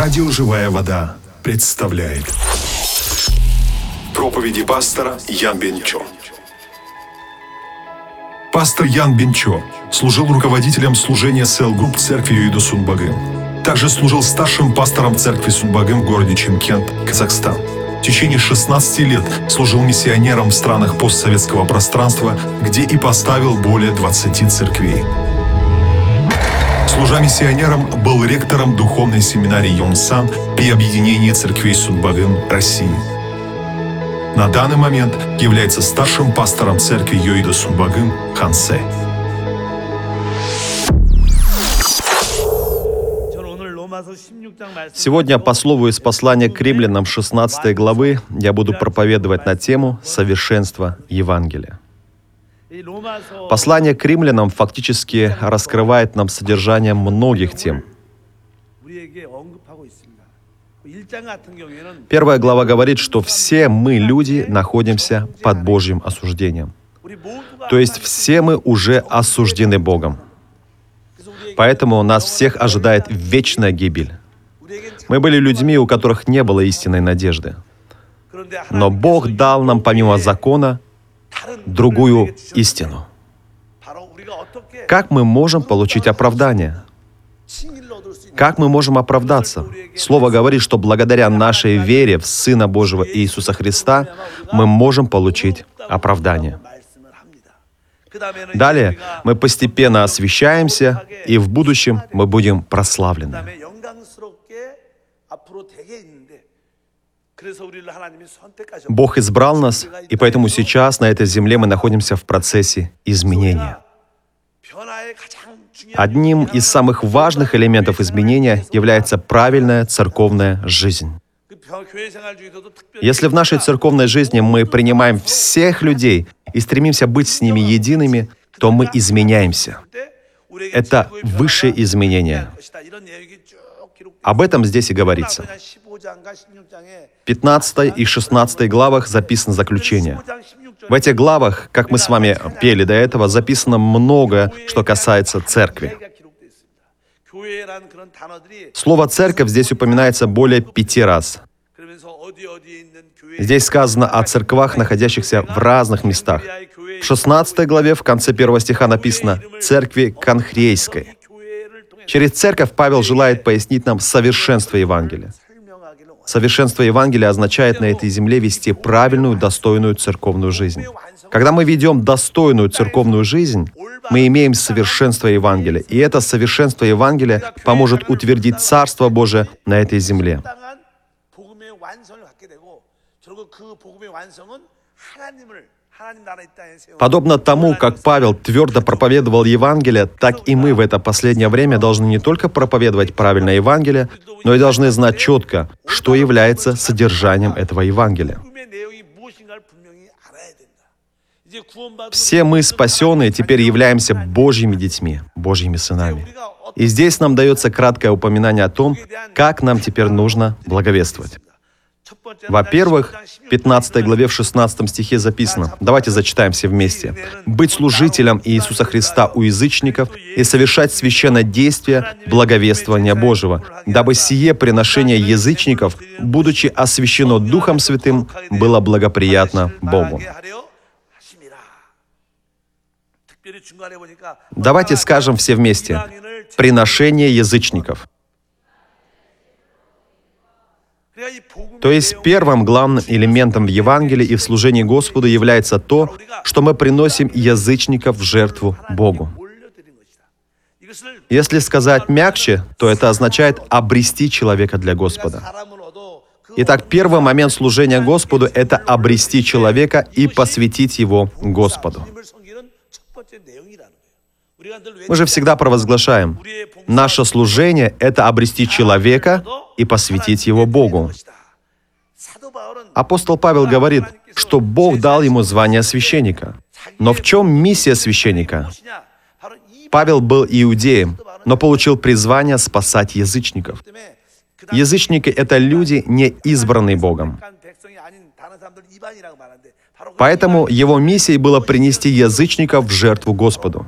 Радио «Живая вода» представляет Проповеди пастора Ян Бенчо Пастор Ян Бенчо служил руководителем служения Cell Group церкви Юиду Сунбагым. Также служил старшим пастором церкви Сунбагым в городе Чимкент, Казахстан. В течение 16 лет служил миссионером в странах постсоветского пространства, где и поставил более 20 церквей. Служа миссионером, был ректором духовной семинарии Йонсан при объединении церквей Судбагын России. На данный момент является старшим пастором церкви Йоида Сунбагын Хансе. Сегодня по слову из послания к римлянам 16 главы я буду проповедовать на тему «Совершенство Евангелия». Послание к римлянам фактически раскрывает нам содержание многих тем. Первая глава говорит, что все мы, люди, находимся под Божьим осуждением. То есть все мы уже осуждены Богом. Поэтому нас всех ожидает вечная гибель. Мы были людьми, у которых не было истинной надежды. Но Бог дал нам помимо закона другую истину. Как мы можем получить оправдание? Как мы можем оправдаться? Слово говорит, что благодаря нашей вере в Сына Божьего Иисуса Христа мы можем получить оправдание. Далее мы постепенно освещаемся, и в будущем мы будем прославлены. Бог избрал нас, и поэтому сейчас на этой земле мы находимся в процессе изменения. Одним из самых важных элементов изменения является правильная церковная жизнь. Если в нашей церковной жизни мы принимаем всех людей и стремимся быть с ними едиными, то мы изменяемся. Это высшее изменение. Об этом здесь и говорится. 15 и 16 главах записано заключение. В этих главах, как мы с вами пели до этого, записано многое, что касается церкви. Слово «церковь» здесь упоминается более пяти раз. Здесь сказано о церквах, находящихся в разных местах. В 16 главе в конце первого стиха написано «церкви конхрейской». Через церковь Павел желает пояснить нам совершенство Евангелия. Совершенство Евангелия означает на этой земле вести правильную, достойную церковную жизнь. Когда мы ведем достойную церковную жизнь, мы имеем совершенство Евангелия. И это совершенство Евангелия поможет утвердить Царство Божие на этой земле. Подобно тому, как Павел твердо проповедовал Евангелие, так и мы в это последнее время должны не только проповедовать правильное Евангелие, но и должны знать четко, что является содержанием этого Евангелия. Все мы, спасенные, теперь являемся Божьими детьми, Божьими сынами. И здесь нам дается краткое упоминание о том, как нам теперь нужно благовествовать. Во-первых, в 15 главе в 16 стихе записано, давайте зачитаем все вместе, «Быть служителем Иисуса Христа у язычников и совершать священное действие благовествования Божьего, дабы сие приношение язычников, будучи освящено Духом Святым, было благоприятно Богу». Давайте скажем все вместе, «приношение язычников». То есть первым главным элементом в Евангелии и в служении Господу является то, что мы приносим язычников в жертву Богу. Если сказать мягче, то это означает обрести человека для Господа. Итак, первый момент служения Господу — это обрести человека и посвятить его Господу. Мы же всегда провозглашаем, наше служение — это обрести человека и посвятить его Богу. Апостол Павел говорит, что Бог дал ему звание священника. Но в чем миссия священника? Павел был иудеем, но получил призвание спасать язычников. Язычники — это люди, не избранные Богом. Поэтому его миссией было принести язычников в жертву Господу.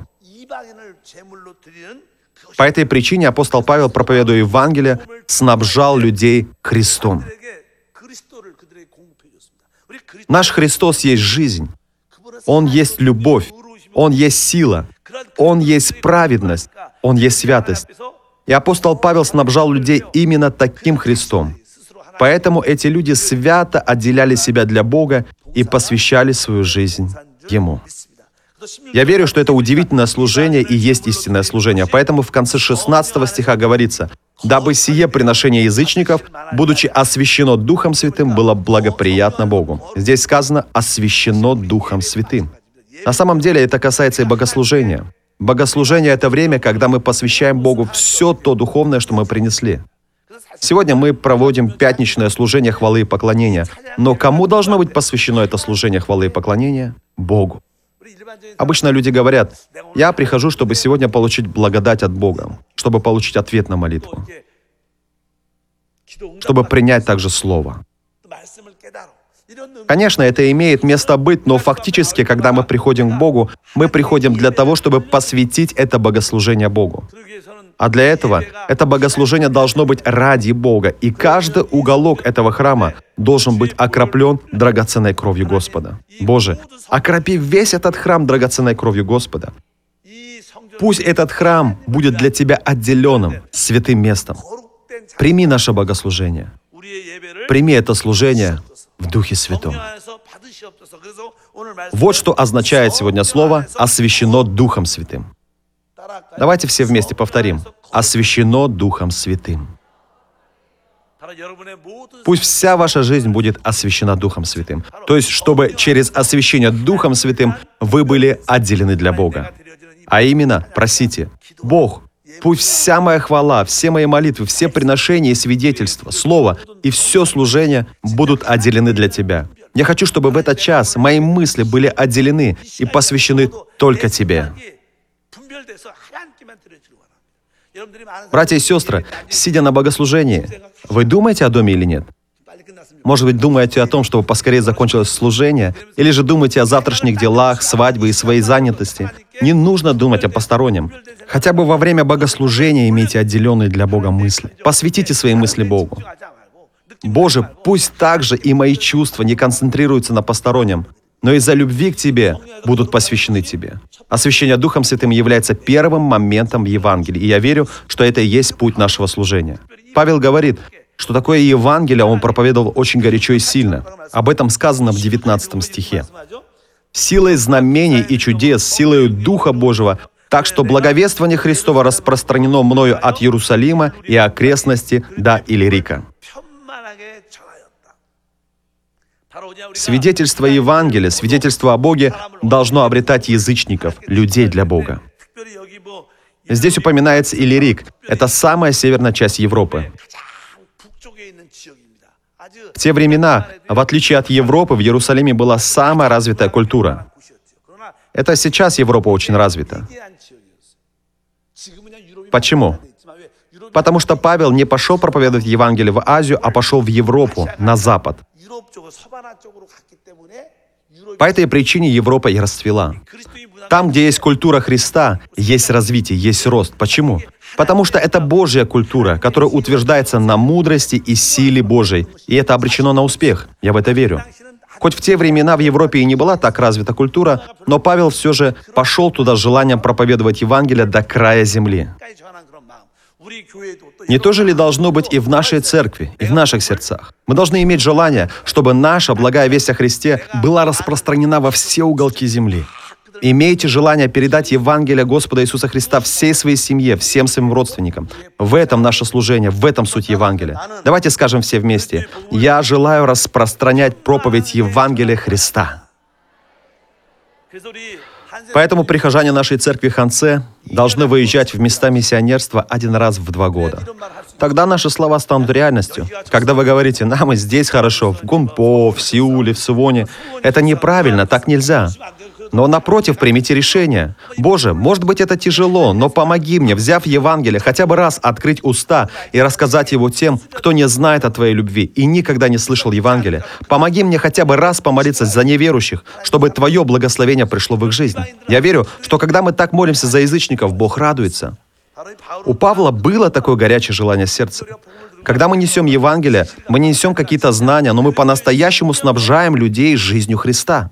По этой причине апостол Павел, проповедуя Евангелие, снабжал людей Христом. Наш Христос есть жизнь. Он есть любовь. Он есть сила. Он есть праведность. Он есть святость. И апостол Павел снабжал людей именно таким Христом. Поэтому эти люди свято отделяли себя для Бога и посвящали свою жизнь Ему. Я верю, что это удивительное служение и есть истинное служение. Поэтому в конце 16 стиха говорится, «Дабы сие приношение язычников, будучи освящено Духом Святым, было благоприятно Богу». Здесь сказано «освящено Духом Святым». На самом деле это касается и богослужения. Богослужение — это время, когда мы посвящаем Богу все то духовное, что мы принесли. Сегодня мы проводим пятничное служение хвалы и поклонения. Но кому должно быть посвящено это служение хвалы и поклонения? Богу. Обычно люди говорят, я прихожу, чтобы сегодня получить благодать от Бога, чтобы получить ответ на молитву, чтобы принять также Слово. Конечно, это имеет место быть, но фактически, когда мы приходим к Богу, мы приходим для того, чтобы посвятить это богослужение Богу. А для этого это богослужение должно быть ради Бога, и каждый уголок этого храма должен быть окроплен драгоценной кровью Господа. Боже, окропи весь этот храм драгоценной кровью Господа. Пусть этот храм будет для Тебя отделенным, святым местом. Прими наше богослужение. Прими это служение в Духе Святом. Вот что означает сегодня слово «освящено Духом Святым». Давайте все вместе повторим. «Освящено Духом Святым». Пусть вся ваша жизнь будет освящена Духом Святым. То есть, чтобы через освящение Духом Святым вы были отделены для Бога. А именно, просите, Бог, пусть вся моя хвала, все мои молитвы, все приношения и свидетельства, Слово и все служение будут отделены для Тебя. Я хочу, чтобы в этот час мои мысли были отделены и посвящены только Тебе. Братья и сестры, сидя на богослужении, вы думаете о доме или нет? Может быть, думаете о том, чтобы поскорее закончилось служение, или же думаете о завтрашних делах, свадьбе и своей занятости. Не нужно думать о постороннем. Хотя бы во время богослужения имейте отделенные для Бога мысли. Посвятите свои мысли Богу. Боже, пусть также и мои чувства не концентрируются на постороннем, но из-за любви к Тебе будут посвящены Тебе. Освящение Духом Святым является первым моментом в Евангелии, и я верю, что это и есть путь нашего служения. Павел говорит, что такое Евангелие он проповедовал очень горячо и сильно. Об этом сказано в 19 стихе. «Силой знамений и чудес, силой Духа Божьего, так что благовествование Христова распространено мною от Иерусалима и окрестности до Илирика». Свидетельство Евангелия, свидетельство о Боге должно обретать язычников, людей для Бога. Здесь упоминается Илирик. Это самая северная часть Европы. В те времена, в отличие от Европы, в Иерусалиме была самая развитая культура. Это сейчас Европа очень развита. Почему? Потому что Павел не пошел проповедовать Евангелие в Азию, а пошел в Европу, на Запад. По этой причине Европа и расцвела. Там, где есть культура Христа, есть развитие, есть рост. Почему? Потому что это Божья культура, которая утверждается на мудрости и силе Божьей. И это обречено на успех. Я в это верю. Хоть в те времена в Европе и не была так развита культура, но Павел все же пошел туда с желанием проповедовать Евангелие до края земли. Не то же ли должно быть и в нашей церкви, и в наших сердцах? Мы должны иметь желание, чтобы наша благая весть о Христе была распространена во все уголки земли. Имейте желание передать Евангелие Господа Иисуса Христа всей своей семье, всем своим родственникам. В этом наше служение, в этом суть Евангелия. Давайте скажем все вместе. Я желаю распространять проповедь Евангелия Христа. Поэтому прихожане нашей церкви Ханце должны выезжать в места миссионерства один раз в два года. Тогда наши слова станут реальностью. Когда вы говорите «нам и здесь хорошо», в Гунпо, в Сеуле, в Сувоне, это неправильно, так нельзя. Но напротив, примите решение. Боже, может быть это тяжело, но помоги мне, взяв Евангелие, хотя бы раз открыть уста и рассказать его тем, кто не знает о Твоей любви и никогда не слышал Евангелия. Помоги мне хотя бы раз помолиться за неверующих, чтобы Твое благословение пришло в их жизнь. Я верю, что когда мы так молимся за язычников, Бог радуется. У Павла было такое горячее желание сердца. Когда мы несем Евангелие, мы не несем какие-то знания, но мы по-настоящему снабжаем людей жизнью Христа.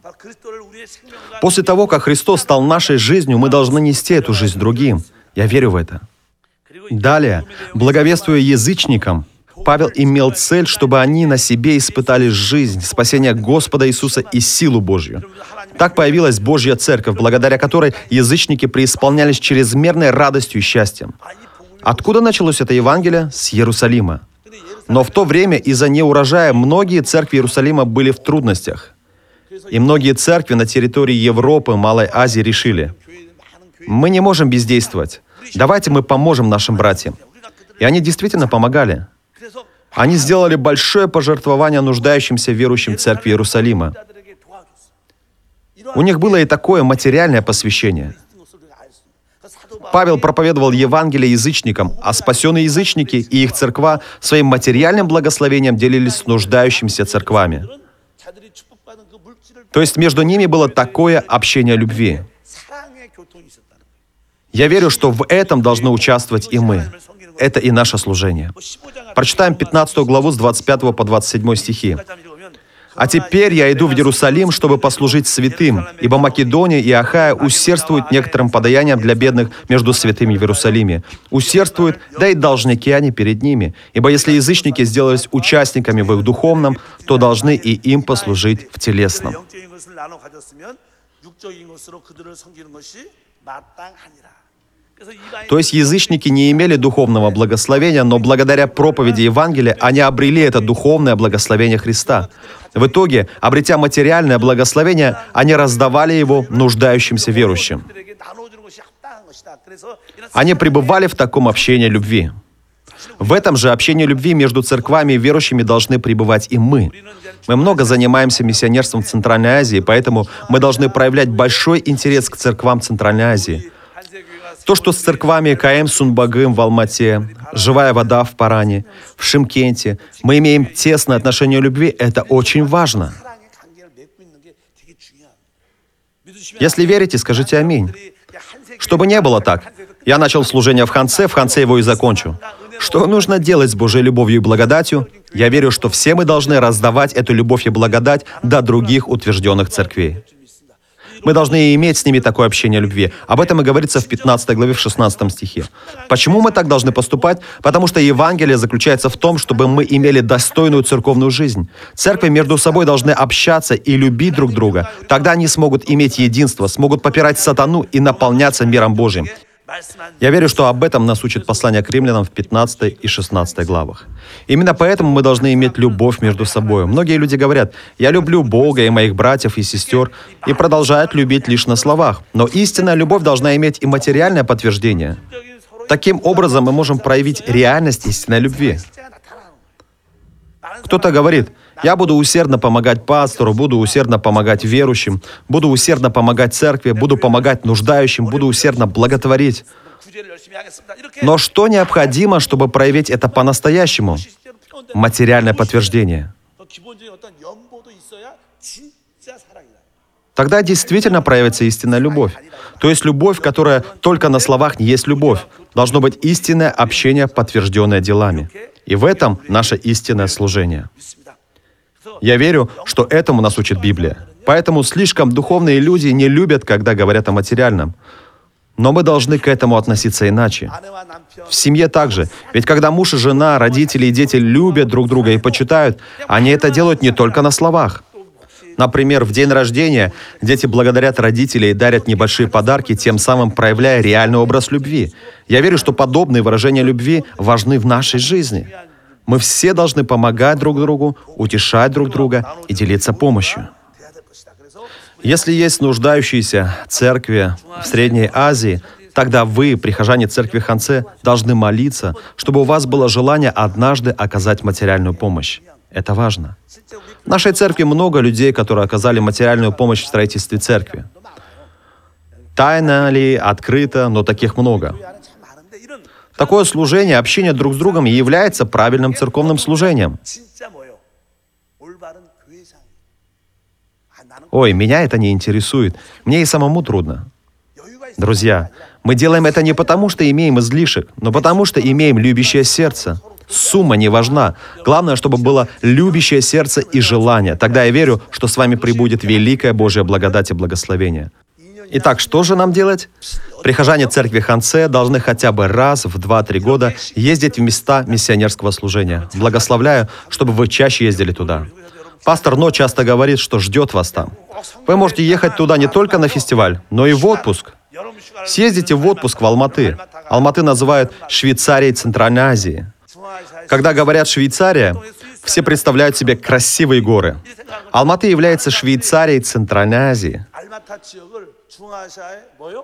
После того, как Христос стал нашей жизнью, мы должны нести эту жизнь другим. Я верю в это. Далее, благовествуя язычникам, Павел имел цель, чтобы они на себе испытали жизнь, спасение Господа Иисуса и силу Божью. Так появилась Божья Церковь, благодаря которой язычники преисполнялись чрезмерной радостью и счастьем. Откуда началось это Евангелие? С Иерусалима. Но в то время из-за неурожая многие церкви Иерусалима были в трудностях. И многие церкви на территории Европы, Малой Азии решили, мы не можем бездействовать. Давайте мы поможем нашим братьям. И они действительно помогали. Они сделали большое пожертвование нуждающимся верующим церкви Иерусалима. У них было и такое материальное посвящение. Павел проповедовал Евангелие язычникам, а спасенные язычники и их церква своим материальным благословением делились с нуждающимися церквами. То есть между ними было такое общение любви. Я верю, что в этом должны участвовать и мы. Это и наше служение. Прочитаем 15 главу с 25 по 27 стихи. «А теперь я иду в Иерусалим, чтобы послужить святым, ибо Македония и Ахая усердствуют некоторым подаянием для бедных между святыми в Иерусалиме. Усердствуют, да и должники они перед ними. Ибо если язычники сделались участниками в их духовном, то должны и им послужить в телесном». То есть язычники не имели духовного благословения, но благодаря проповеди Евангелия они обрели это духовное благословение Христа. В итоге, обретя материальное благословение, они раздавали его нуждающимся верующим. Они пребывали в таком общении любви. В этом же общении любви между церквами и верующими должны пребывать и мы. Мы много занимаемся миссионерством в Центральной Азии, поэтому мы должны проявлять большой интерес к церквам Центральной Азии. То, что с церквами КМ Сунбагым в Алмате, Живая вода в Паране, в Шимкенте, мы имеем тесное отношение любви, это очень важно. Если верите, скажите аминь. Чтобы не было так. Я начал служение в Ханце, в Ханце его и закончу. Что нужно делать с Божьей любовью и благодатью? Я верю, что все мы должны раздавать эту любовь и благодать до других утвержденных церквей. Мы должны иметь с ними такое общение любви. Об этом и говорится в 15 главе, в 16 стихе. Почему мы так должны поступать? Потому что Евангелие заключается в том, чтобы мы имели достойную церковную жизнь. Церкви между собой должны общаться и любить друг друга. Тогда они смогут иметь единство, смогут попирать сатану и наполняться миром Божьим. Я верю, что об этом нас учит послание к римлянам в 15 и 16 главах. Именно поэтому мы должны иметь любовь между собой. Многие люди говорят, я люблю Бога и моих братьев и сестер, и продолжают любить лишь на словах. Но истинная любовь должна иметь и материальное подтверждение. Таким образом мы можем проявить реальность истинной любви. Кто-то говорит, я буду усердно помогать пастору, буду усердно помогать верующим, буду усердно помогать церкви, буду помогать нуждающим, буду усердно благотворить. Но что необходимо, чтобы проявить это по-настоящему? Материальное подтверждение. Тогда действительно проявится истинная любовь. То есть любовь, которая только на словах не есть любовь. Должно быть истинное общение, подтвержденное делами. И в этом наше истинное служение. Я верю, что этому нас учит Библия. Поэтому слишком духовные люди не любят, когда говорят о материальном. Но мы должны к этому относиться иначе. В семье также. Ведь когда муж и жена, родители и дети любят друг друга и почитают, они это делают не только на словах. Например, в день рождения дети благодарят родителей и дарят небольшие подарки, тем самым проявляя реальный образ любви. Я верю, что подобные выражения любви важны в нашей жизни. Мы все должны помогать друг другу, утешать друг друга и делиться помощью. Если есть нуждающиеся церкви в Средней Азии, тогда вы, прихожане церкви Ханце, должны молиться, чтобы у вас было желание однажды оказать материальную помощь. Это важно. В нашей церкви много людей, которые оказали материальную помощь в строительстве церкви. Тайно ли, открыто, но таких много. Такое служение, общение друг с другом является правильным церковным служением. Ой, меня это не интересует. Мне и самому трудно. Друзья, мы делаем это не потому, что имеем излишек, но потому, что имеем любящее сердце. Сумма не важна. Главное, чтобы было любящее сердце и желание. Тогда я верю, что с вами прибудет великая Божья благодать и благословение. Итак, что же нам делать? Прихожане церкви Хансе должны хотя бы раз в 2-3 года ездить в места миссионерского служения. Благословляю, чтобы вы чаще ездили туда. Пастор Но часто говорит, что ждет вас там. Вы можете ехать туда не только на фестиваль, но и в отпуск. Съездите в отпуск в Алматы. Алматы называют Швейцарией Центральной Азии. Когда говорят «Швейцария», все представляют себе красивые горы. Алматы является Швейцарией Центральной Азии.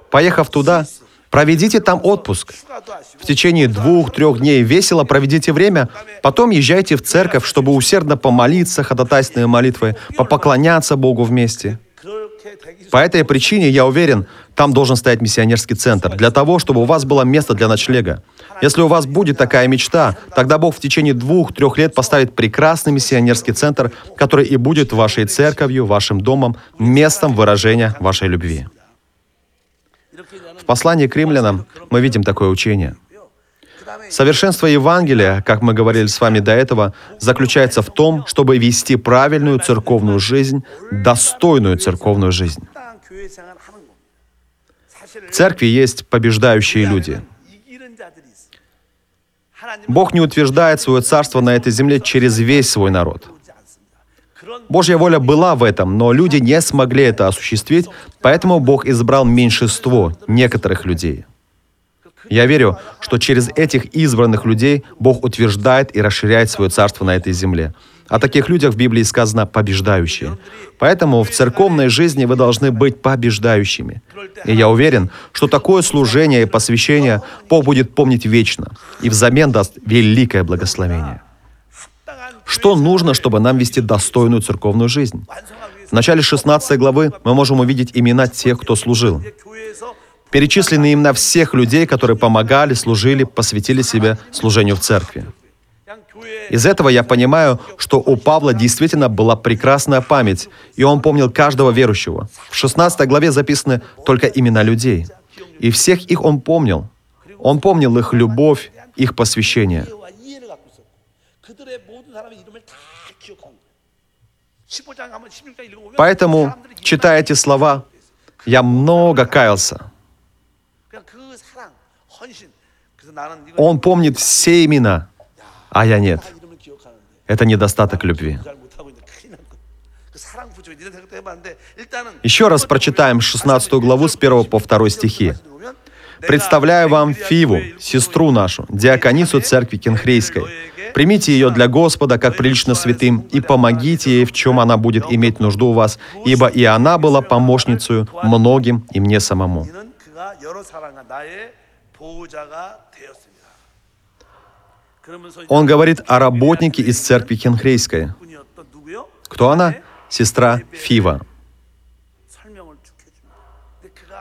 Поехав туда, проведите там отпуск. В течение двух-трех дней весело проведите время, потом езжайте в церковь, чтобы усердно помолиться, ходатайственные молитвы, попоклоняться Богу вместе. По этой причине, я уверен, там должен стоять миссионерский центр, для того, чтобы у вас было место для ночлега. Если у вас будет такая мечта, тогда Бог в течение двух-трех лет поставит прекрасный миссионерский центр, который и будет вашей церковью, вашим домом, местом выражения вашей любви. В послании к римлянам мы видим такое учение. Совершенство Евангелия, как мы говорили с вами до этого, заключается в том, чтобы вести правильную церковную жизнь, достойную церковную жизнь. В церкви есть побеждающие люди. Бог не утверждает свое царство на этой земле через весь свой народ. Божья воля была в этом, но люди не смогли это осуществить, поэтому Бог избрал меньшинство некоторых людей. Я верю, что через этих избранных людей Бог утверждает и расширяет свое царство на этой земле. О таких людях в Библии сказано «побеждающие». Поэтому в церковной жизни вы должны быть побеждающими. И я уверен, что такое служение и посвящение Бог будет помнить вечно и взамен даст великое благословение. Что нужно, чтобы нам вести достойную церковную жизнь? В начале 16 главы мы можем увидеть имена тех, кто служил. Перечислены имена всех людей, которые помогали, служили, посвятили себя служению в церкви. Из этого я понимаю, что у Павла действительно была прекрасная память, и он помнил каждого верующего. В 16 главе записаны только имена людей. И всех их он помнил. Он помнил их любовь, их посвящение. Поэтому, читая эти слова, я много каялся. Он помнит все имена, а я нет. Это недостаток любви. Еще раз прочитаем 16 главу с 1 по 2 стихи. «Представляю вам Фиву, сестру нашу, диаконису церкви Кенхрейской. Примите ее для Господа, как прилично святым, и помогите ей, в чем она будет иметь нужду у вас, ибо и она была помощницей многим и мне самому». Он говорит о работнике из церкви Хенхрейской. Кто она? Сестра Фива.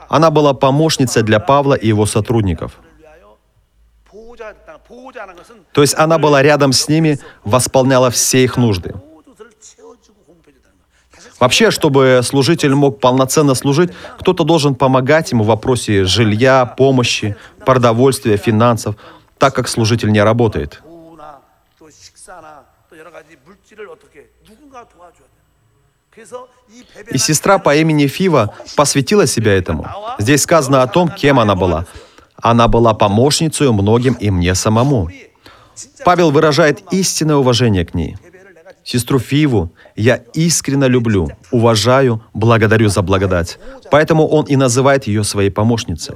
Она была помощницей для Павла и его сотрудников. То есть она была рядом с ними, восполняла все их нужды. Вообще, чтобы служитель мог полноценно служить, кто-то должен помогать ему в вопросе жилья, помощи, продовольствия, финансов так как служитель не работает. И сестра по имени Фива посвятила себя этому. Здесь сказано о том, кем она была. Она была помощницей многим и мне самому. Павел выражает истинное уважение к ней. Сестру Фиву я искренне люблю, уважаю, благодарю за благодать. Поэтому он и называет ее своей помощницей.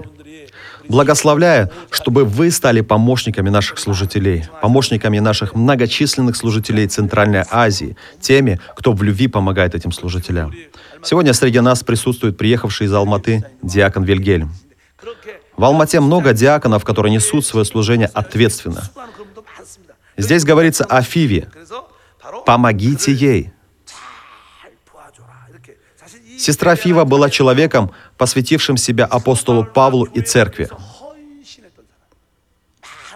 Благословляю, чтобы вы стали помощниками наших служителей, помощниками наших многочисленных служителей Центральной Азии, теми, кто в любви помогает этим служителям. Сегодня среди нас присутствует приехавший из Алматы диакон Вильгельм. В Алмате много диаконов, которые несут свое служение ответственно. Здесь говорится о Фиве. Помогите ей. Сестра Фива была человеком, посвятившим себя апостолу Павлу и церкви.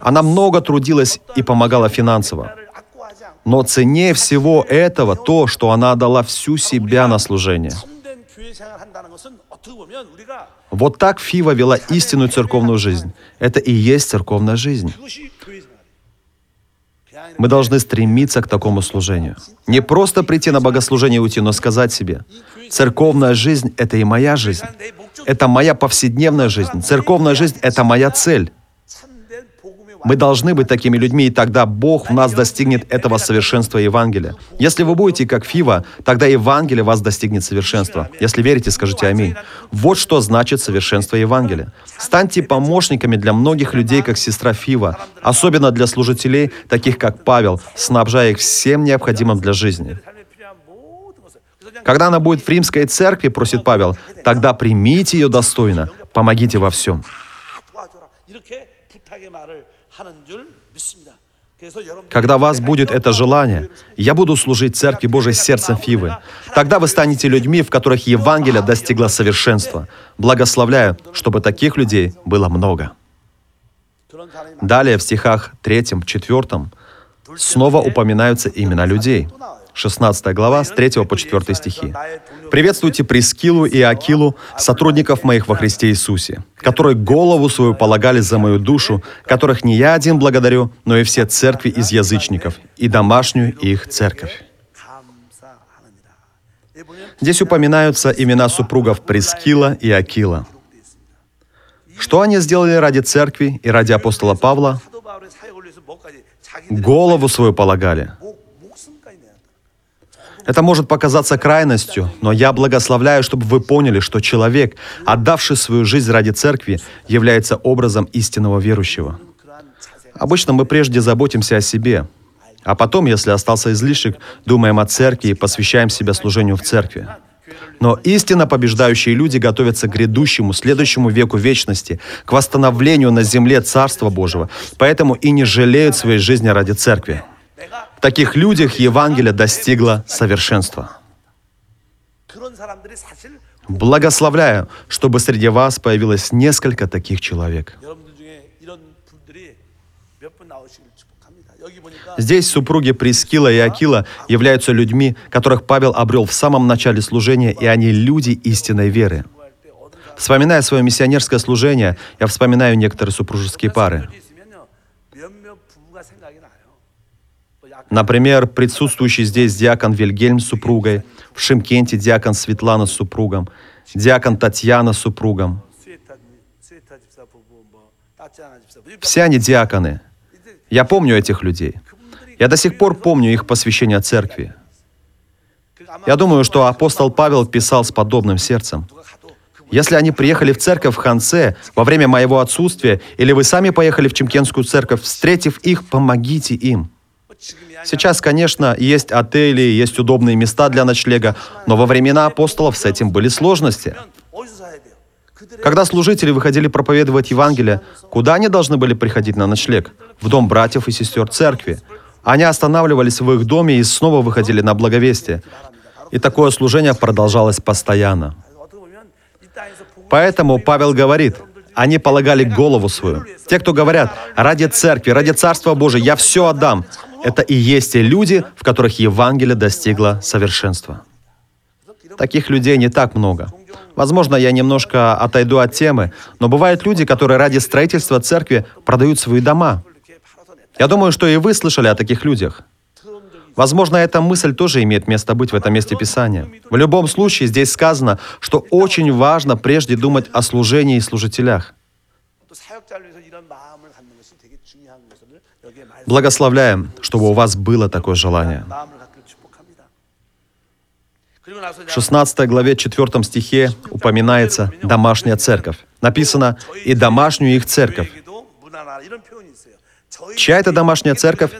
Она много трудилась и помогала финансово. Но ценнее всего этого то, что она отдала всю себя на служение. Вот так Фива вела истинную церковную жизнь. Это и есть церковная жизнь. Мы должны стремиться к такому служению. Не просто прийти на богослужение и уйти, но сказать себе, церковная жизнь — это и моя жизнь. Это моя повседневная жизнь. Церковная жизнь — это моя цель. Мы должны быть такими людьми, и тогда Бог в нас достигнет этого совершенства Евангелия. Если вы будете как Фива, тогда Евангелие вас достигнет совершенства. Если верите, скажите аминь. Вот что значит совершенство Евангелия. Станьте помощниками для многих людей, как сестра Фива, особенно для служителей, таких как Павел, снабжая их всем необходимым для жизни. Когда она будет в римской церкви, просит Павел, тогда примите ее достойно, помогите во всем. Когда у вас будет это желание, я буду служить Церкви Божией сердцем Фивы. Тогда вы станете людьми, в которых Евангелие достигло совершенства. Благословляю, чтобы таких людей было много. Далее в стихах 3, 4 снова упоминаются имена людей. 16 глава, с 3 по 4 стихи. «Приветствуйте Прескилу и Акилу, сотрудников моих во Христе Иисусе, которые голову свою полагали за мою душу, которых не я один благодарю, но и все церкви из язычников, и домашнюю их церковь». Здесь упоминаются имена супругов Прескила и Акила. Что они сделали ради церкви и ради апостола Павла? Голову свою полагали – это может показаться крайностью, но я благословляю, чтобы вы поняли, что человек, отдавший свою жизнь ради церкви, является образом истинного верующего. Обычно мы прежде заботимся о себе, а потом, если остался излишек, думаем о церкви и посвящаем себя служению в церкви. Но истинно побеждающие люди готовятся к грядущему, следующему веку вечности, к восстановлению на земле Царства Божьего, поэтому и не жалеют своей жизни ради церкви таких людях Евангелие достигло совершенства. Благословляю, чтобы среди вас появилось несколько таких человек. Здесь супруги Прескила и Акила являются людьми, которых Павел обрел в самом начале служения, и они люди истинной веры. Вспоминая свое миссионерское служение, я вспоминаю некоторые супружеские пары. Например, присутствующий здесь диакон Вильгельм с супругой, в Шимкенте диакон Светлана с супругом, диакон Татьяна с супругом. Все они диаконы. Я помню этих людей. Я до сих пор помню их посвящение церкви. Я думаю, что апостол Павел писал с подобным сердцем. Если они приехали в церковь в Хансе во время моего отсутствия, или вы сами поехали в Чемкенскую церковь, встретив их, помогите им. Сейчас, конечно, есть отели, есть удобные места для ночлега, но во времена апостолов с этим были сложности. Когда служители выходили проповедовать Евангелие, куда они должны были приходить на ночлег? В дом братьев и сестер церкви. Они останавливались в их доме и снова выходили на благовестие. И такое служение продолжалось постоянно. Поэтому Павел говорит, они полагали голову свою. Те, кто говорят, ради церкви, ради Царства Божия, я все отдам. Это и есть те люди, в которых Евангелие достигло совершенства. Таких людей не так много. Возможно, я немножко отойду от темы, но бывают люди, которые ради строительства церкви продают свои дома. Я думаю, что и вы слышали о таких людях. Возможно, эта мысль тоже имеет место быть в этом месте Писания. В любом случае, здесь сказано, что очень важно прежде думать о служении и служителях. Благословляем, чтобы у вас было такое желание. В 16 главе 4 стихе упоминается домашняя церковь. Написано «и домашнюю их церковь». Чья это домашняя церковь?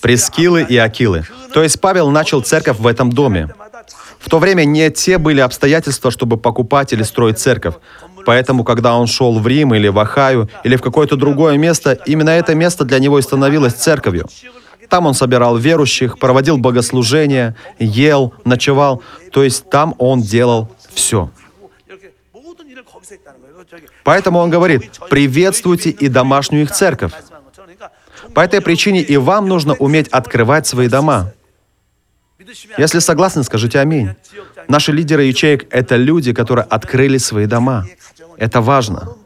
Прескилы и Акилы. То есть Павел начал церковь в этом доме. В то время не те были обстоятельства, чтобы покупать или строить церковь. Поэтому, когда он шел в Рим или в Ахаю, или в какое-то другое место, именно это место для него и становилось церковью. Там он собирал верующих, проводил богослужения, ел, ночевал. То есть там он делал все. Поэтому он говорит, приветствуйте и домашнюю их церковь. По этой причине и вам нужно уметь открывать свои дома. Если согласны, скажите аминь. Наши лидеры ячеек — это люди, которые открыли свои дома. Это важно.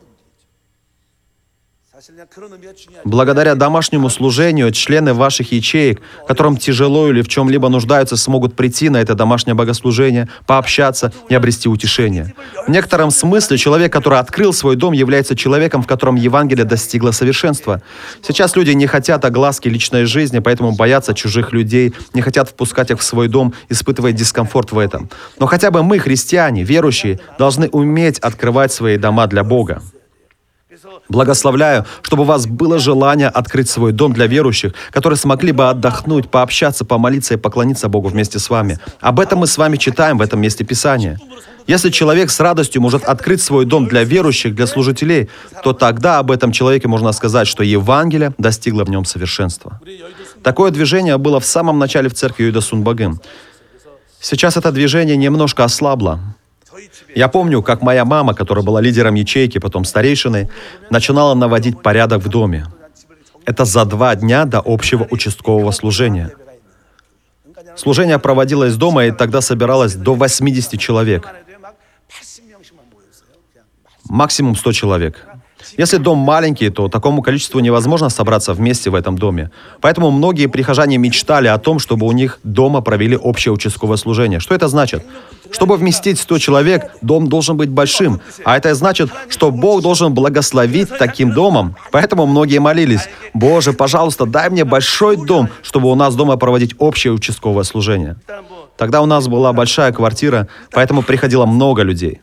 Благодаря домашнему служению члены ваших ячеек, которым тяжело или в чем-либо нуждаются, смогут прийти на это домашнее богослужение, пообщаться и обрести утешение. В некотором смысле человек, который открыл свой дом, является человеком, в котором Евангелие достигло совершенства. Сейчас люди не хотят огласки личной жизни, поэтому боятся чужих людей, не хотят впускать их в свой дом, испытывая дискомфорт в этом. Но хотя бы мы, христиане, верующие, должны уметь открывать свои дома для Бога. Благословляю, чтобы у вас было желание открыть свой дом для верующих, которые смогли бы отдохнуть, пообщаться, помолиться и поклониться Богу вместе с вами. Об этом мы с вами читаем в этом месте Писания. Если человек с радостью может открыть свой дом для верующих, для служителей, то тогда об этом человеке можно сказать, что Евангелие достигло в нем совершенства. Такое движение было в самом начале в церкви Юда Сунбагым. Сейчас это движение немножко ослабло. Я помню, как моя мама, которая была лидером ячейки, потом старейшиной, начинала наводить порядок в доме. Это за два дня до общего участкового служения. Служение проводилось дома, и тогда собиралось до 80 человек. Максимум 100 человек. Если дом маленький, то такому количеству невозможно собраться вместе в этом доме. Поэтому многие прихожане мечтали о том, чтобы у них дома провели общее участковое служение. Что это значит? Чтобы вместить 100 человек, дом должен быть большим. А это значит, что Бог должен благословить таким домом. Поэтому многие молились, «Боже, пожалуйста, дай мне большой дом, чтобы у нас дома проводить общее участковое служение». Тогда у нас была большая квартира, поэтому приходило много людей.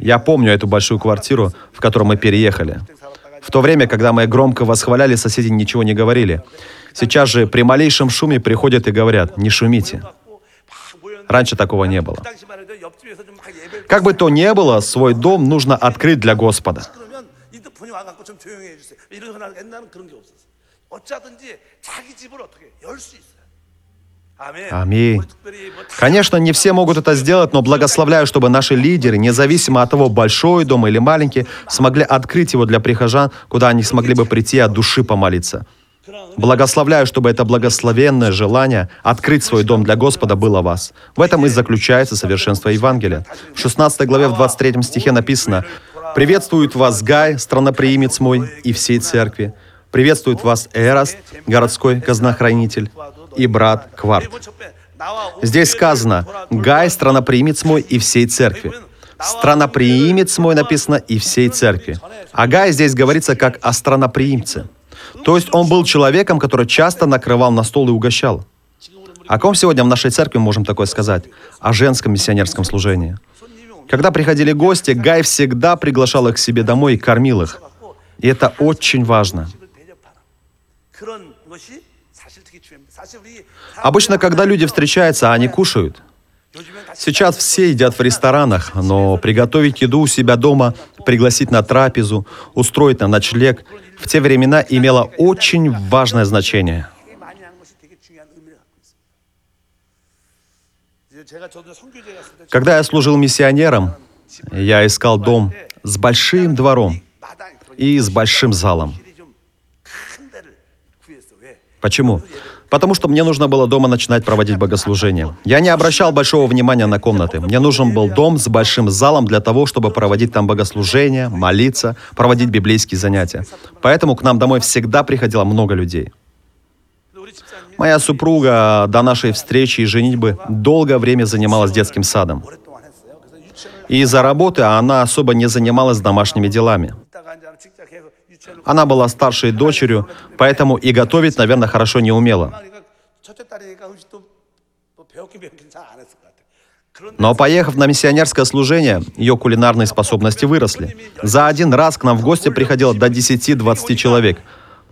Я помню эту большую квартиру, в которую мы переехали. В то время, когда мы громко восхваляли, соседи ничего не говорили. Сейчас же при малейшем шуме приходят и говорят, не шумите. Раньше такого не было. Как бы то ни было, свой дом нужно открыть для Господа. Аминь. Конечно, не все могут это сделать, но благословляю, чтобы наши лидеры, независимо от того, большой дом или маленький, смогли открыть его для прихожан, куда они смогли бы прийти от души помолиться. Благословляю, чтобы это благословенное желание открыть свой дом для Господа было в вас. В этом и заключается совершенство Евангелия. В 16 главе, в 23 стихе написано «Приветствует вас Гай, страноприимец мой, и всей церкви. Приветствует вас Эраст, городской казнохранитель, и брат Кварт». Здесь сказано «Гай, страноприимец мой, и всей церкви». Страноприимец мой написано «и всей церкви». А Гай здесь говорится как о страноприимце – то есть он был человеком, который часто накрывал на стол и угощал. О ком сегодня в нашей церкви можем такое сказать? О женском миссионерском служении. Когда приходили гости, Гай всегда приглашал их к себе домой и кормил их. И это очень важно. Обычно, когда люди встречаются, они кушают. Сейчас все едят в ресторанах, но приготовить еду у себя дома, пригласить на трапезу, устроить на ночлег в те времена имело очень важное значение. Когда я служил миссионером, я искал дом с большим двором и с большим залом. Почему? Потому что мне нужно было дома начинать проводить богослужение. Я не обращал большого внимания на комнаты. Мне нужен был дом с большим залом для того, чтобы проводить там богослужение, молиться, проводить библейские занятия. Поэтому к нам домой всегда приходило много людей. Моя супруга до нашей встречи и женитьбы долгое время занималась детским садом. И из-за работы она особо не занималась домашними делами. Она была старшей дочерью, поэтому и готовить, наверное, хорошо не умела. Но поехав на миссионерское служение, ее кулинарные способности выросли. За один раз к нам в гости приходило до 10-20 человек.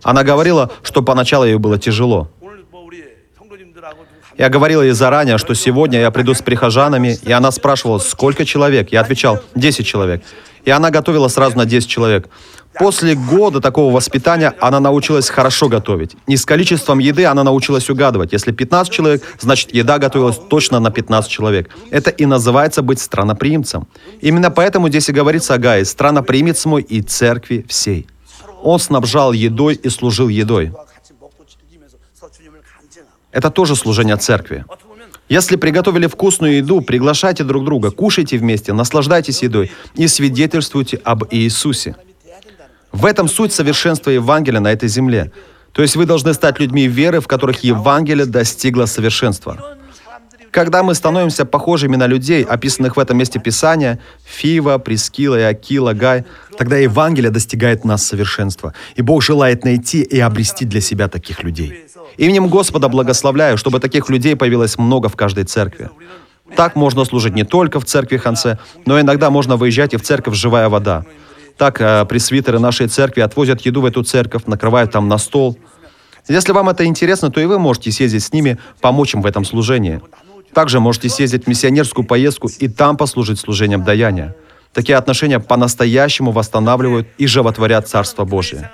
Она говорила, что поначалу ей было тяжело. Я говорил ей заранее, что сегодня я приду с прихожанами, и она спрашивала, сколько человек. Я отвечал, 10 человек. И она готовила сразу на 10 человек. После года такого воспитания она научилась хорошо готовить. И с количеством еды она научилась угадывать. Если 15 человек, значит еда готовилась точно на 15 человек. Это и называется быть страноприимцем. Именно поэтому здесь и говорится о Гае, страноприимец мой и церкви всей. Он снабжал едой и служил едой. Это тоже служение церкви. Если приготовили вкусную еду, приглашайте друг друга, кушайте вместе, наслаждайтесь едой и свидетельствуйте об Иисусе. В этом суть совершенства Евангелия на этой земле. То есть вы должны стать людьми веры, в которых Евангелие достигло совершенства. Когда мы становимся похожими на людей, описанных в этом месте Писания, Фива, Прескила, Акила, Гай, тогда Евангелие достигает нас совершенства. И Бог желает найти и обрести для себя таких людей. Именем Господа благословляю, чтобы таких людей появилось много в каждой церкви. Так можно служить не только в церкви Хансе, но иногда можно выезжать и в церковь «Живая вода». Так э, пресвитеры нашей церкви отвозят еду в эту церковь, накрывают там на стол. Если вам это интересно, то и вы можете съездить с ними, помочь им в этом служении. Также можете съездить в миссионерскую поездку и там послужить служением даяния. Такие отношения по-настоящему восстанавливают и животворят Царство Божие.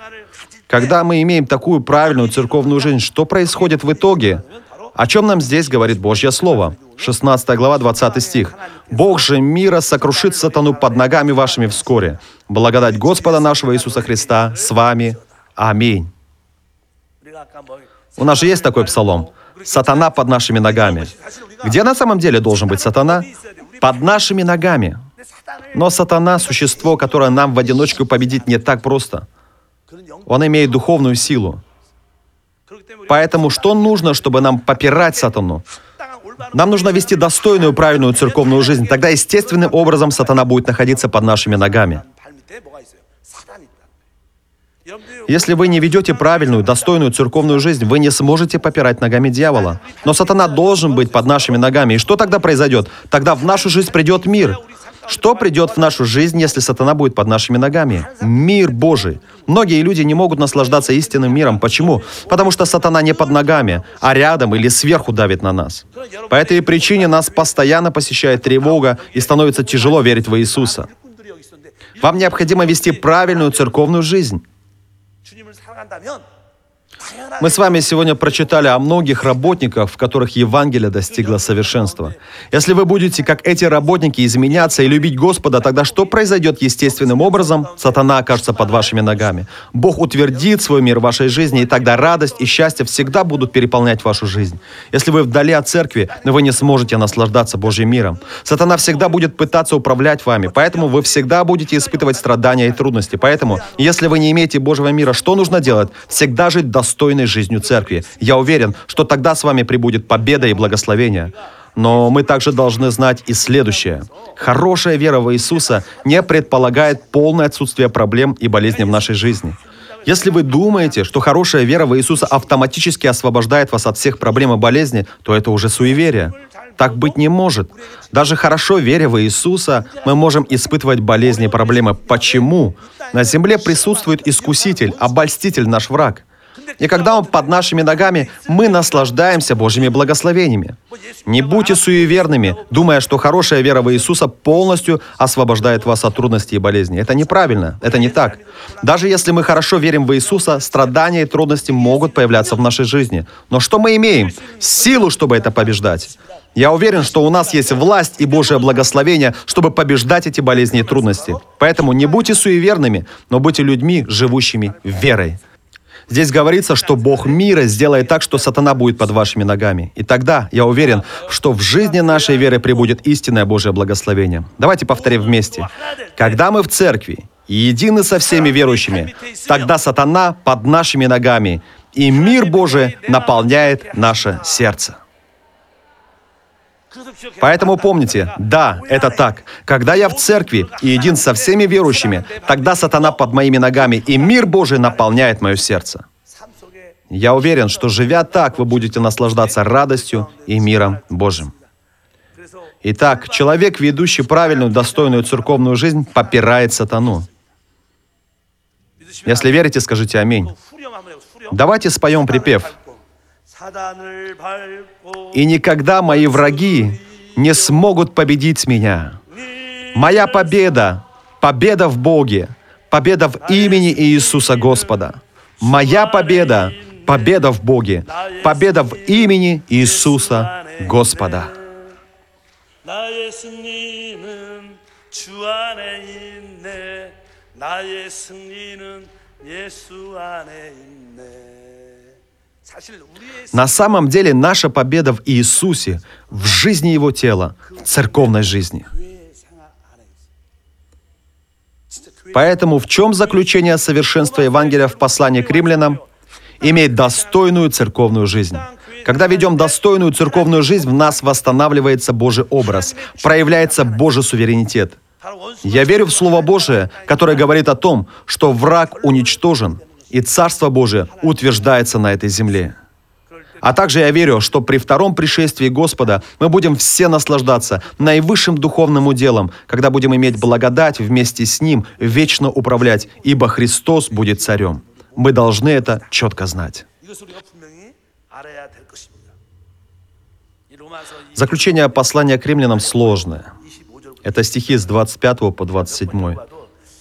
Когда мы имеем такую правильную церковную жизнь, что происходит в итоге? О чем нам здесь говорит Божье Слово? 16 глава, 20 стих. «Бог же мира сокрушит сатану под ногами вашими вскоре. Благодать Господа нашего Иисуса Христа с вами. Аминь». У нас же есть такой псалом. «Сатана под нашими ногами». Где на самом деле должен быть сатана? Под нашими ногами. Но сатана — существо, которое нам в одиночку победить не так просто. Он имеет духовную силу. Поэтому что нужно, чтобы нам попирать сатану? Нам нужно вести достойную, правильную церковную жизнь. Тогда естественным образом сатана будет находиться под нашими ногами. Если вы не ведете правильную, достойную церковную жизнь, вы не сможете попирать ногами дьявола. Но сатана должен быть под нашими ногами. И что тогда произойдет? Тогда в нашу жизнь придет мир. Что придет в нашу жизнь, если сатана будет под нашими ногами? Мир Божий. Многие люди не могут наслаждаться истинным миром. Почему? Потому что сатана не под ногами, а рядом или сверху давит на нас. По этой причине нас постоянно посещает тревога и становится тяжело верить в Иисуса. Вам необходимо вести правильную церковную жизнь. 살아간다면 Мы с вами сегодня прочитали о многих работниках, в которых Евангелие достигло совершенства. Если вы будете, как эти работники, изменяться и любить Господа, тогда что произойдет естественным образом? Сатана окажется под вашими ногами. Бог утвердит свой мир в вашей жизни, и тогда радость и счастье всегда будут переполнять вашу жизнь. Если вы вдали от церкви, вы не сможете наслаждаться Божьим миром. Сатана всегда будет пытаться управлять вами, поэтому вы всегда будете испытывать страдания и трудности. Поэтому, если вы не имеете Божьего мира, что нужно делать? Всегда жить достойной жизнью церкви. Я уверен, что тогда с вами прибудет победа и благословение. Но мы также должны знать и следующее. Хорошая вера в Иисуса не предполагает полное отсутствие проблем и болезней в нашей жизни. Если вы думаете, что хорошая вера в Иисуса автоматически освобождает вас от всех проблем и болезней, то это уже суеверие. Так быть не может. Даже хорошо веря в Иисуса, мы можем испытывать болезни и проблемы. Почему? На земле присутствует искуситель, обольститель, наш враг. И когда Он под нашими ногами, мы наслаждаемся Божьими благословениями. Не будьте суеверными, думая, что хорошая вера в Иисуса полностью освобождает вас от трудностей и болезней. Это неправильно, это не так. Даже если мы хорошо верим в Иисуса, страдания и трудности могут появляться в нашей жизни. Но что мы имеем? Силу, чтобы это побеждать. Я уверен, что у нас есть власть и Божье благословение, чтобы побеждать эти болезни и трудности. Поэтому не будьте суеверными, но будьте людьми, живущими верой. Здесь говорится, что Бог мира сделает так, что сатана будет под вашими ногами. И тогда я уверен, что в жизни нашей веры прибудет истинное Божье благословение. Давайте повторим вместе. Когда мы в церкви и едины со всеми верующими, тогда сатана под нашими ногами, и мир Божий наполняет наше сердце. Поэтому помните, да, это так. Когда я в церкви и един со всеми верующими, тогда сатана под моими ногами, и мир Божий наполняет мое сердце. Я уверен, что живя так, вы будете наслаждаться радостью и миром Божьим. Итак, человек, ведущий правильную, достойную церковную жизнь, попирает сатану. Если верите, скажите аминь. Давайте споем припев. И никогда мои враги не смогут победить меня. Моя победа, победа в Боге, победа в имени Иисуса Господа. Моя победа, победа в Боге, победа в имени Иисуса Господа. 나의 승리는 예수 안에 있네. На самом деле наша победа в Иисусе, в жизни Его тела, в церковной жизни. Поэтому в чем заключение совершенства Евангелия в послании к римлянам? Иметь достойную церковную жизнь. Когда ведем достойную церковную жизнь, в нас восстанавливается Божий образ, проявляется Божий суверенитет. Я верю в Слово Божие, которое говорит о том, что враг уничтожен, и Царство Божие утверждается на этой земле. А также я верю, что при втором пришествии Господа мы будем все наслаждаться наивысшим духовным уделом, когда будем иметь благодать вместе с Ним вечно управлять, ибо Христос будет царем. Мы должны это четко знать. Заключение послания к римлянам сложное. Это стихи с 25 по 27.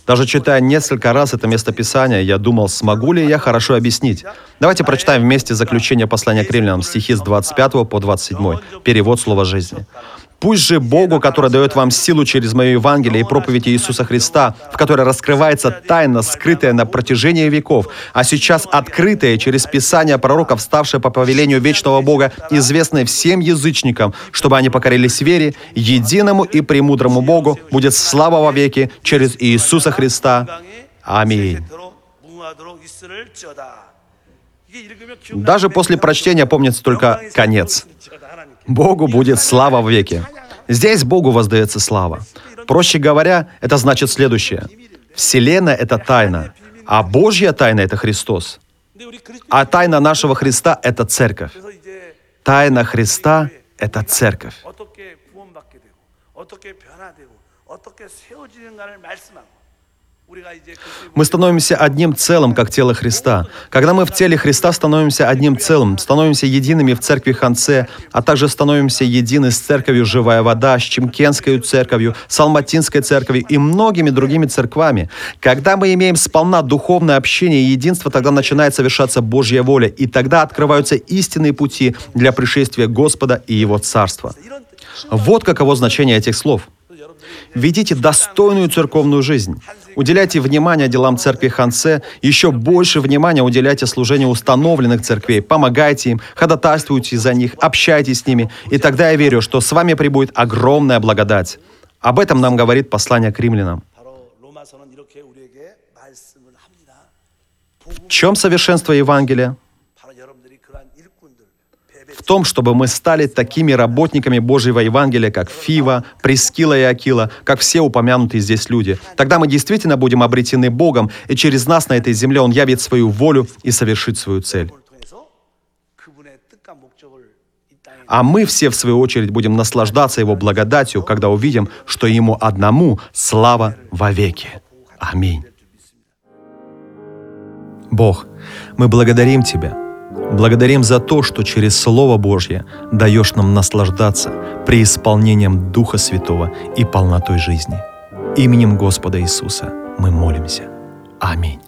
Даже читая несколько раз это местописание, я думал, смогу ли я хорошо объяснить. Давайте прочитаем вместе заключение послания к римлянам, стихи с 25 по 27, перевод слова жизни. Пусть же Богу, который дает вам силу через мое Евангелие и проповедь Иисуса Христа, в которой раскрывается тайна, скрытая на протяжении веков, а сейчас открытая через Писание пророков, ставшая по повелению вечного Бога, известной всем язычникам, чтобы они покорились вере, единому и премудрому Богу будет слава во веки через Иисуса Христа. Аминь. Даже после прочтения помнится только конец. Богу будет слава в веке. Здесь Богу воздается слава. Проще говоря, это значит следующее. Вселенная — это тайна, а Божья тайна — это Христос. А тайна нашего Христа — это церковь. Тайна Христа — это церковь. Мы становимся одним целым, как тело Христа. Когда мы в теле Христа становимся одним целым, становимся едиными в церкви Ханце, а также становимся едины с церковью «Живая вода», с Чемкенской церковью, с Алматинской церковью и многими другими церквами. Когда мы имеем сполна духовное общение и единство, тогда начинает совершаться Божья воля, и тогда открываются истинные пути для пришествия Господа и Его Царства. Вот каково значение этих слов – Ведите достойную церковную жизнь. Уделяйте внимание делам церкви Хансе, еще больше внимания уделяйте служению установленных церквей, помогайте им, ходатайствуйте за них, общайтесь с ними, и тогда я верю, что с вами прибудет огромная благодать. Об этом нам говорит послание к римлянам. В чем совершенство Евангелия? Том, чтобы мы стали такими работниками Божьего Евангелия, как Фива, Прескила и Акила, как все упомянутые здесь люди. Тогда мы действительно будем обретены Богом, и через нас на этой земле Он явит свою волю и совершит свою цель. А мы все, в свою очередь, будем наслаждаться Его благодатью, когда увидим, что Ему одному слава вовеки. Аминь. Бог, мы благодарим Тебя – Благодарим за то, что через Слово Божье даешь нам наслаждаться при исполнением Духа Святого и полнотой жизни. Именем Господа Иисуса мы молимся. Аминь.